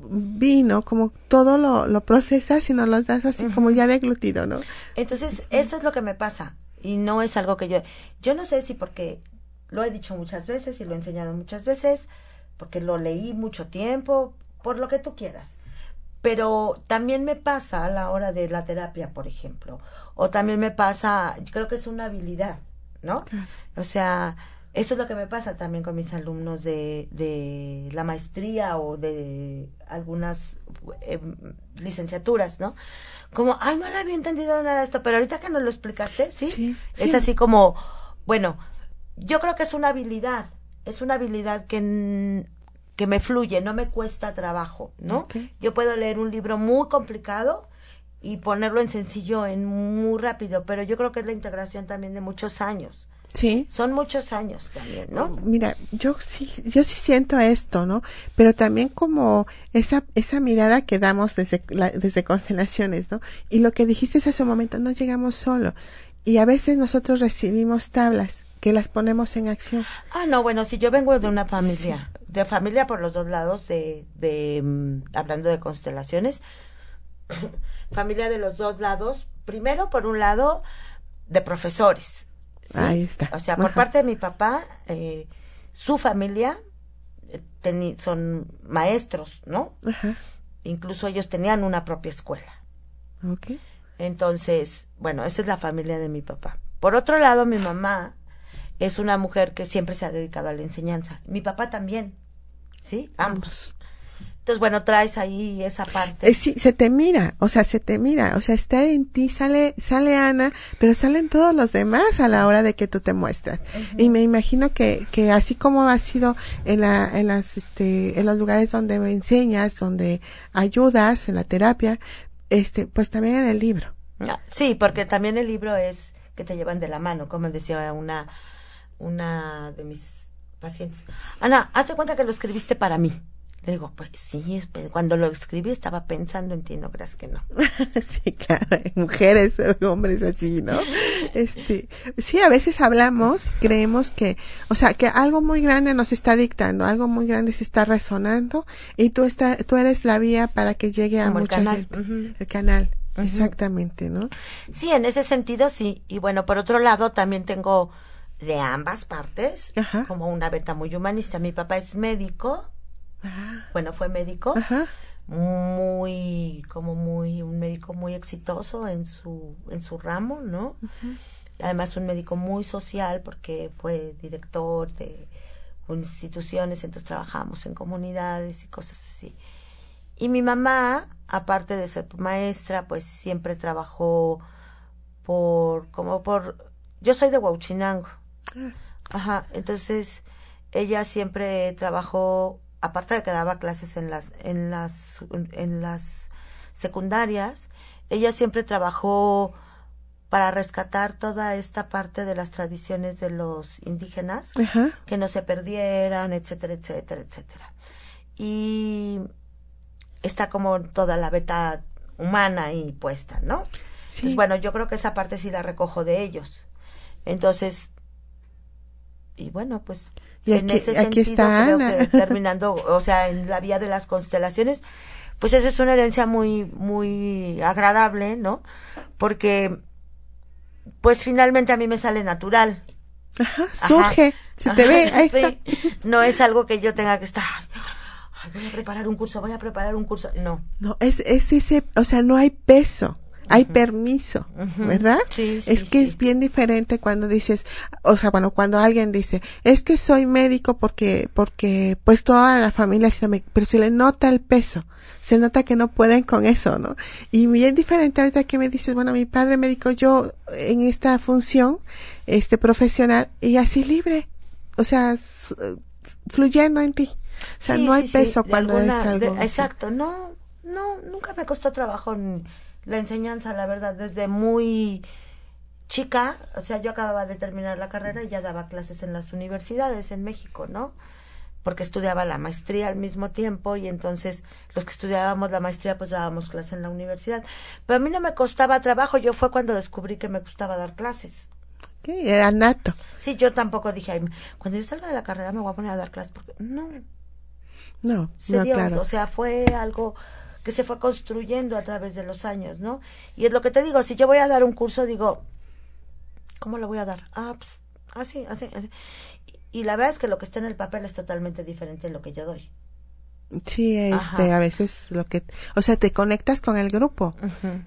vino, como todo lo, lo procesas y nos lo das así como ya deglutido, ¿no? Entonces, eso es lo que me pasa. Y no es algo que yo... Yo no sé si porque lo he dicho muchas veces y lo he enseñado muchas veces, porque lo leí mucho tiempo, por lo que tú quieras. Pero también me pasa a la hora de la terapia, por ejemplo. O también me pasa, yo creo que es una habilidad, ¿no? O sea, eso es lo que me pasa también con mis alumnos de, de la maestría o de algunas eh, licenciaturas, ¿no? Como, ay, no le había entendido nada de esto, pero ahorita que nos lo explicaste, ¿sí? Sí, Es sí. así como, bueno, yo creo que es una habilidad, es una habilidad que, que me fluye, no me cuesta trabajo, ¿no? Yo puedo leer un libro muy complicado y ponerlo en sencillo, en muy rápido, pero yo creo que es la integración también de muchos años. Sí. Son muchos años también, ¿no? Mira, yo sí, yo sí siento esto, ¿no? Pero también como esa, esa mirada que damos desde, la- desde constelaciones, ¿no? Y lo que dijiste hace un momento, no llegamos solo. Y a veces nosotros recibimos tablas que las ponemos en acción. Ah, no, bueno, si yo vengo de una familia, de familia por los dos lados, de, de mm, hablando de constelaciones, familia de los dos lados, primero por un lado de profesores. ¿Sí? Ahí está. O sea, por Ajá. parte de mi papá, eh, su familia eh, son maestros, ¿no? Ajá. Incluso ellos tenían una propia escuela. Ok. Entonces, bueno, esa es la familia de mi papá. Por otro lado, mi mamá es una mujer que siempre se ha dedicado a la enseñanza. Mi papá también, ¿sí? Ambos. Entonces, bueno, traes ahí esa parte. Eh, sí, se te mira, o sea, se te mira, o sea, está en ti, sale, sale Ana, pero salen todos los demás a la hora de que tú te muestras. Y me imagino que, que así como ha sido en la, en las, este, en los lugares donde me enseñas, donde ayudas, en la terapia, este, pues también en el libro. Sí, porque también el libro es que te llevan de la mano, como decía una, una de mis pacientes. Ana, haz de cuenta que lo escribiste para mí. Le digo, pues sí, es- pues, cuando lo escribí estaba pensando en ti, no creas que no. sí, claro, mujeres, hombres así, ¿no? Este, sí, a veces hablamos, creemos que, o sea, que algo muy grande nos está dictando, algo muy grande se está resonando y tú está, tú eres la vía para que llegue a Como el mucha canal, gente. El canal, exactamente, ¿no? Sí, en ese sentido sí. Y bueno, por otro lado, también tengo de ambas partes, Ajá. como una beta muy humanista. Mi papá es médico, Ah, bueno, fue médico, Ajá. muy, como muy, un médico muy exitoso en su, en su ramo, ¿no? Además, un médico muy social porque fue director de instituciones, entonces trabajábamos en comunidades y cosas así. Y mi mamá, aparte de ser maestra, pues siempre trabajó por, como por, yo soy de Huachinango. Ah. Ajá, entonces ella siempre trabajó, aparte de que daba clases en las, en las, en las secundarias, ella siempre trabajó para rescatar toda esta parte de las tradiciones de los indígenas, que no se perdieran, etcétera, etcétera, etcétera. Y está como toda la beta humana ahí puesta, ¿no? Sí. Pues bueno, yo creo que esa parte sí la recojo de ellos. Entonces, y bueno, pues en ese sentido creo que terminando, o sea, en la vía de las constelaciones, pues esa es una herencia muy, muy agradable, ¿no? Porque pues finalmente a mí me sale natural. Ajá, surge, se te ve, ahí está. No es algo que yo tenga que estar, voy a preparar un curso, voy a preparar un curso, no. No, es, es ese, o sea, no hay peso hay permiso, ¿verdad? Sí, es que es bien diferente cuando dices, o sea, bueno, cuando alguien dice, es que soy médico porque, porque, pues toda la familia ha sido médico, pero se le nota el peso, se nota que no pueden con eso, ¿no? Y bien diferente ahorita que me dices, bueno, mi padre médico, yo en esta función, este profesional, y así libre, o sea, fluyendo en ti. O sea, no hay peso cuando es algo. exacto, no, no, nunca me costó trabajo la enseñanza, la verdad, desde muy chica, o sea, yo acababa de terminar la carrera y ya daba clases en las universidades en México, ¿no? Porque estudiaba la maestría al mismo tiempo y entonces los que estudiábamos la maestría pues dábamos clases en la universidad. Pero a mí no me costaba trabajo, yo fue cuando descubrí que me gustaba dar clases. ¿Qué? Era nato. Sí, yo tampoco dije, cuando yo salga de la carrera me voy a poner a dar clases porque no. No, no, claro. O sea, fue algo que se fue construyendo a través de los años, ¿no? Y es lo que te digo, si yo voy a dar un curso, digo, ¿cómo lo voy a dar? Ah, pues, así, así, así. Y, la verdad es que lo que está en el papel es totalmente diferente de lo que yo doy. Sí, este, a veces lo que, o sea, te conectas con el grupo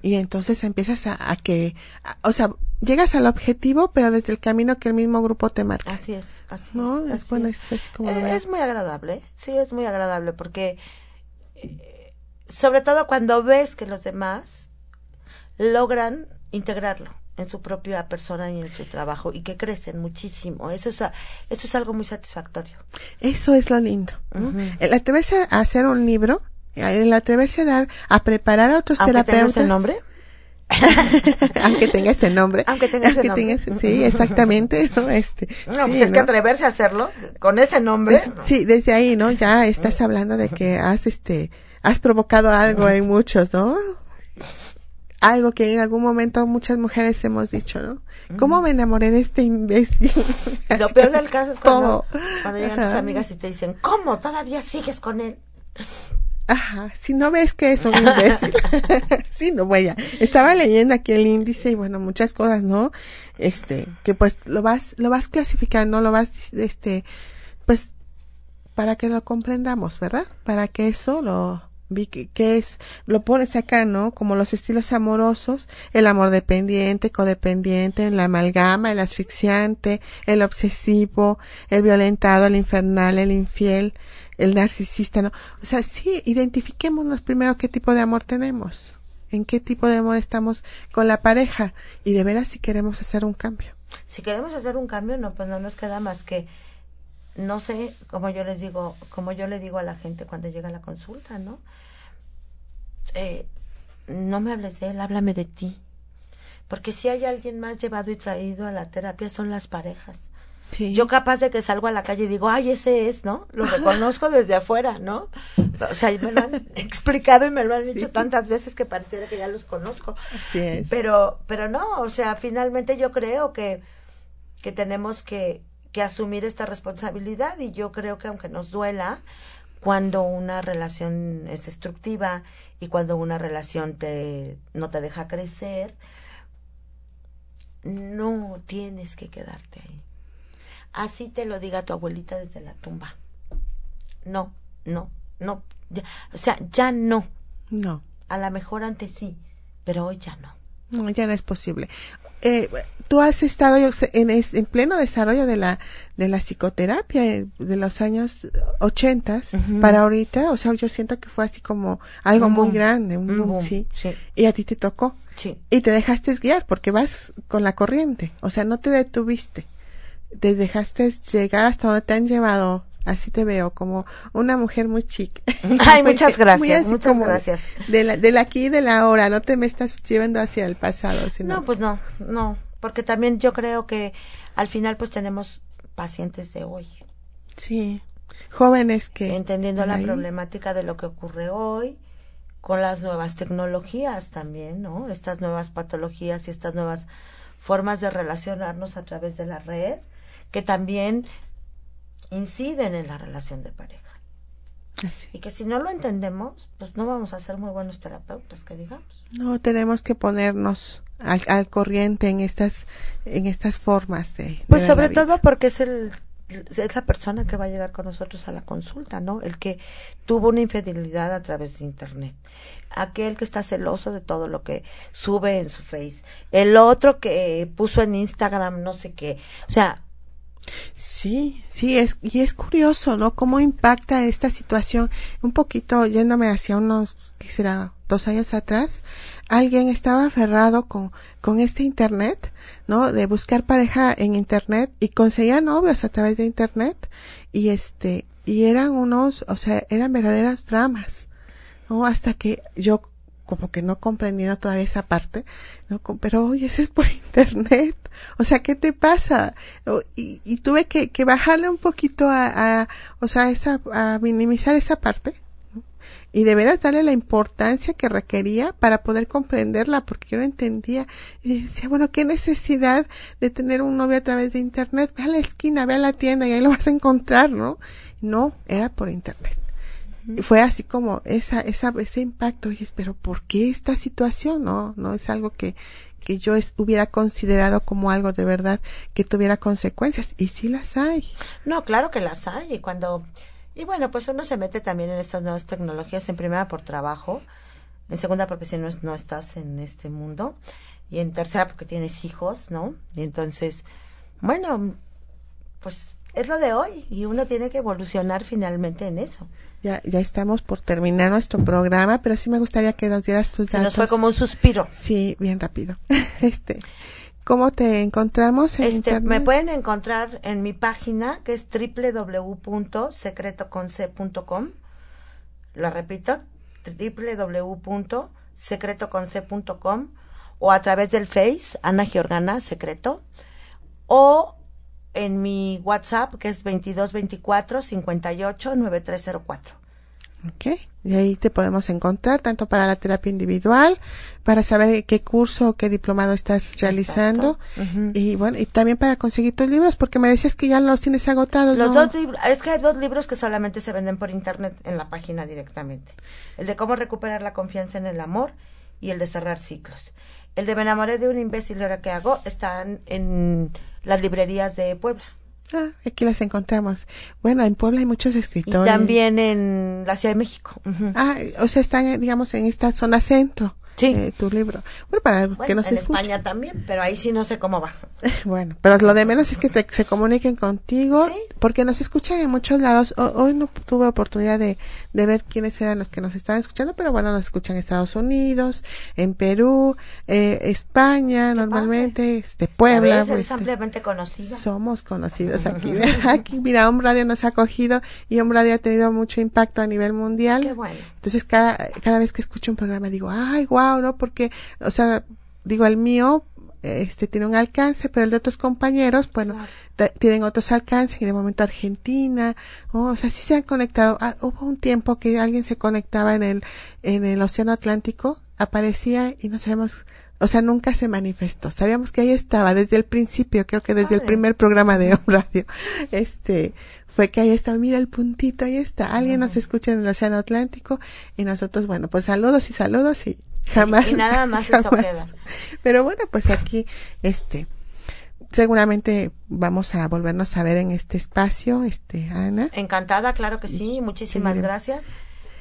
y entonces empiezas a, que, o sea, llegas al objetivo, pero desde el camino que el mismo grupo te marca. Así es, así es. bueno, es, como eh, es, muy agradable, sí, es muy agradable porque eh, sobre todo cuando ves que los demás logran integrarlo en su propia persona y en su trabajo y que crecen muchísimo. Eso es, eso es algo muy satisfactorio. Eso es lo lindo. El atreverse a hacer un libro, el atreverse a dar, a preparar a otros Aunque terapeutas. Tenga ese nombre. aunque tenga ese nombre. Aunque tenga ese nombre. sí, exactamente. ¿no? Este, no, pues es que atreverse a hacerlo con ese nombre. Sí, desde ahí, ¿no? Ya estás hablando de que has, este, has provocado algo en muchos, ¿no? Algo que en algún momento muchas mujeres hemos dicho, ¿no? ¿Cómo me enamoré de este imbécil? Lo peor del caso es cuando, cuando llegan tus amigas y te dicen, ¿cómo todavía sigues con él? Ajá, si no ves que es un imbécil. sí, no voy a. Estaba leyendo aquí el índice y bueno, muchas cosas, ¿no? Este, que pues lo vas, lo vas clasificando, lo vas, este, pues, para que lo comprendamos, ¿verdad? Para que eso lo, vi que, es, lo pones acá, ¿no? Como los estilos amorosos, el amor dependiente, codependiente, la amalgama, el asfixiante, el obsesivo, el violentado, el infernal, el infiel, el narcisista, ¿no? O sea, sí, identifiquémonos primero qué tipo de amor tenemos, en qué tipo de amor estamos con la pareja y de veras si queremos hacer un cambio. Si queremos hacer un cambio, no, pues no nos queda más que no sé, como yo les digo, como yo le digo a la gente cuando llega a la consulta, ¿no? Eh, no me hables de él, háblame de ti. Porque si hay alguien más llevado y traído a la terapia son las parejas. Yo capaz de que salgo a la calle y digo, ay, ese es, ¿no? Lo reconozco desde afuera, ¿no? O sea, me lo han explicado y me lo han dicho tantas veces que pareciera que ya los conozco. Así es. Pero, pero no, o sea, finalmente yo creo que, que tenemos que, que asumir esta responsabilidad y yo creo que aunque nos duela, cuando una relación es destructiva y cuando una relación te, no te deja crecer, no tienes que quedarte ahí. Así te lo diga tu abuelita desde la tumba. No, no, no. o sea, ya no. No. A lo mejor antes sí, pero hoy ya no. No, ya no es posible. Eh, tú has estado en, en pleno desarrollo de la, de la psicoterapia eh, de los años ochentas para ahorita, o sea, yo siento que fue así como algo muy grande, un, boom, sí. Y a ti te tocó. Sí. Y te dejaste guiar porque vas con la corriente, o sea, no te detuviste. Te dejaste llegar hasta donde te han llevado así te veo como una mujer muy chic. Ay, muchas gracias, muchas gracias. De la, de aquí y de la hora, no te me estás llevando hacia el pasado, sino No, pues no, no, porque también yo creo que al final pues tenemos pacientes de hoy. Sí, jóvenes que entendiendo la problemática de lo que ocurre hoy con las nuevas tecnologías también, ¿no? Estas nuevas patologías y estas nuevas formas de relacionarnos a través de la red que también inciden en la relación de pareja. Y que si no lo entendemos, pues no vamos a ser muy buenos terapeutas, que digamos. No, tenemos que ponernos al, corriente en estas, en estas formas de... Pues sobre todo porque es el es la persona que va a llegar con nosotros a la consulta, ¿no? El que tuvo una infidelidad a través de internet. Aquel que está celoso de todo lo que sube en su face. El otro que puso en Instagram no sé qué. O sea, Sí, sí, es, y es curioso, ¿no? Cómo impacta esta situación. Un poquito yéndome hacia unos, ¿qué será? Dos años atrás, alguien estaba aferrado con, con este internet, ¿no? De buscar pareja en internet y conseguía novios a través de internet y este, y eran unos, o sea, eran verdaderas dramas, ¿no? Hasta que yo como que no comprendiendo todavía esa parte, ¿no? pero oye, eso es por internet, o sea, ¿qué te pasa? Y, y tuve que, bajarle un poquito a, a, o sea, esa, a minimizar esa parte, y de veras darle la importancia que requería para poder comprenderla, porque yo no entendía. Y decía, bueno, qué necesidad de tener un novio a través de internet, ve a la esquina, ve a la tienda y ahí lo vas a encontrar, ¿no? No, era por internet fue así como esa, esa, ese impacto, oye, pero ¿por qué esta situación? No, no es algo que, que yo hubiera considerado como algo de verdad que tuviera consecuencias. Y sí las hay. No, claro que las hay. Y cuando, y bueno, pues uno se mete también en estas nuevas tecnologías, en primera por trabajo, en segunda porque si no, no estás en este mundo, y en tercera porque tienes hijos, ¿no? Y entonces, bueno, pues es lo de hoy y uno tiene que evolucionar finalmente en eso. Ya, ya estamos por terminar nuestro programa, pero sí me gustaría que nos dieras tus datos. Se nos fue como un suspiro. Sí, bien rápido. este, ¿cómo te encontramos en este, Me pueden encontrar en mi página que es www.secretoconc.com. Lo repito, www.secretoconc.com o a través del Face Ana Giorgana Secreto o en mi WhatsApp, que es 2224 58 9304. Ok, y ahí te podemos encontrar tanto para la terapia individual, para saber qué curso o qué diplomado estás realizando y bueno, y también para conseguir tus libros, porque me decías que ya los tienes agotados. Los dos libros, es que hay dos libros que solamente se venden por internet en la página directamente. El de cómo recuperar la confianza en el amor y el de cerrar ciclos. El de me enamoré de un imbécil ahora qué hago están en las librerías de Puebla. Ah, aquí las encontramos. Bueno, en Puebla hay muchos escritores. Y también en la Ciudad de México. Ah, o sea, están, digamos, en esta zona centro. Sí. Eh, tu libro. Bueno, para que nos En España también, pero ahí sí no sé cómo va. Bueno, pero lo de menos es que te, se comuniquen contigo, porque nos escuchan en muchos lados. hoy no tuve oportunidad de, de ver quiénes eran los que nos estaban escuchando, pero bueno, nos escuchan en Estados Unidos, en Perú, eh, España, normalmente, este, Puebla. Pues, es ampliamente conocida. Somos conocidos aquí. aquí, mira, Home Radio nos ha acogido y Home Radio ha tenido mucho impacto a nivel mundial. Qué bueno. Entonces, cada, cada vez que escucho un programa digo, ay, wow, ¿no? Porque, o sea, digo, el mío, este tiene un alcance, pero el de otros compañeros, bueno, tienen otros alcances, y de momento Argentina, o sea, sí se han conectado. Ah, hubo un tiempo que alguien se conectaba en el, en el Océano Atlántico, aparecía y no sabemos, o sea, nunca se manifestó. Sabíamos que ahí estaba desde el principio, creo que desde el primer programa de Radio, este, fue que ahí estaba, mira el puntito, ahí está, alguien nos escucha en el Océano Atlántico y nosotros, bueno, pues saludos y saludos y jamás. Y nada más eso queda. Pero bueno, pues aquí, este, seguramente vamos a volvernos a ver en este espacio, este, Ana. Encantada, claro que sí, muchísimas gracias.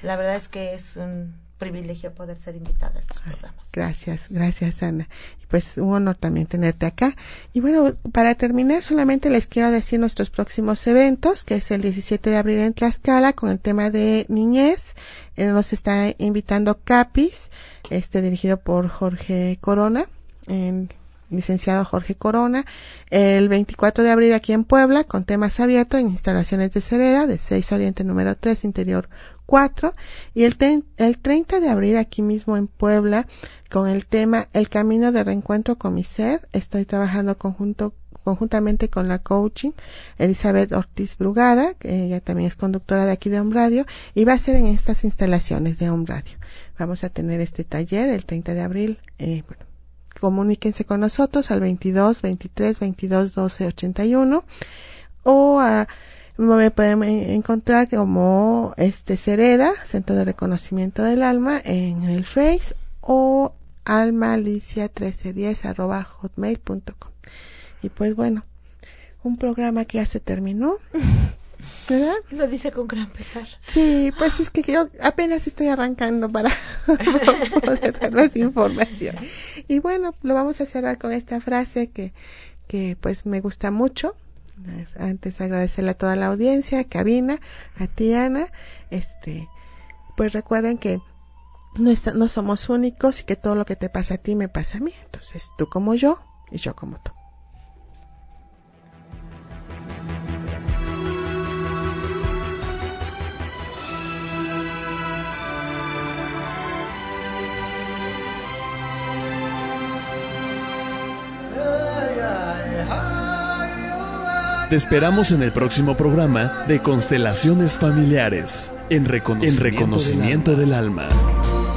La verdad es que es un privilegio poder ser invitada a estos programas. Gracias, gracias Ana. Pues un honor también tenerte acá. Y bueno, para terminar solamente les quiero decir nuestros próximos eventos, que es el 17 de abril en Tlaxcala con el tema de niñez. Eh, nos está invitando Capis, este dirigido por Jorge Corona, en licenciado Jorge Corona, el 24 de abril aquí en Puebla, con temas abiertos en instalaciones de Cereda, de 6 Oriente número 3, interior 4, y el, el 30 de abril aquí mismo en Puebla, con el tema El camino de reencuentro con mi ser, estoy trabajando conjunto conjuntamente con la coaching Elizabeth Ortiz Brugada, que ella también es conductora de aquí de Home Radio, y va a ser en estas instalaciones de Home Radio. Vamos a tener este taller el 30 de abril, eh, bueno, comuníquense con nosotros al 22 23 22 12 81 o a me pueden encontrar como este Cereda, Centro de Reconocimiento del Alma, en el Face o almalicia1310 arroba hotmail.com. Y pues bueno, un programa que ya se terminó. ¿Verdad? Lo dice con gran pesar. Sí, pues es que yo apenas estoy arrancando para poder dar más información. Y bueno, lo vamos a cerrar con esta frase que, que pues me gusta mucho. Antes agradecerle a toda la audiencia, a Cabina, a Tiana. Este, pues recuerden que no, no somos únicos y que todo lo que te pasa a ti me pasa a mí. Entonces, tú como yo y yo como tú. Te esperamos en el próximo programa de Constelaciones Familiares, en reconocimiento, del alma.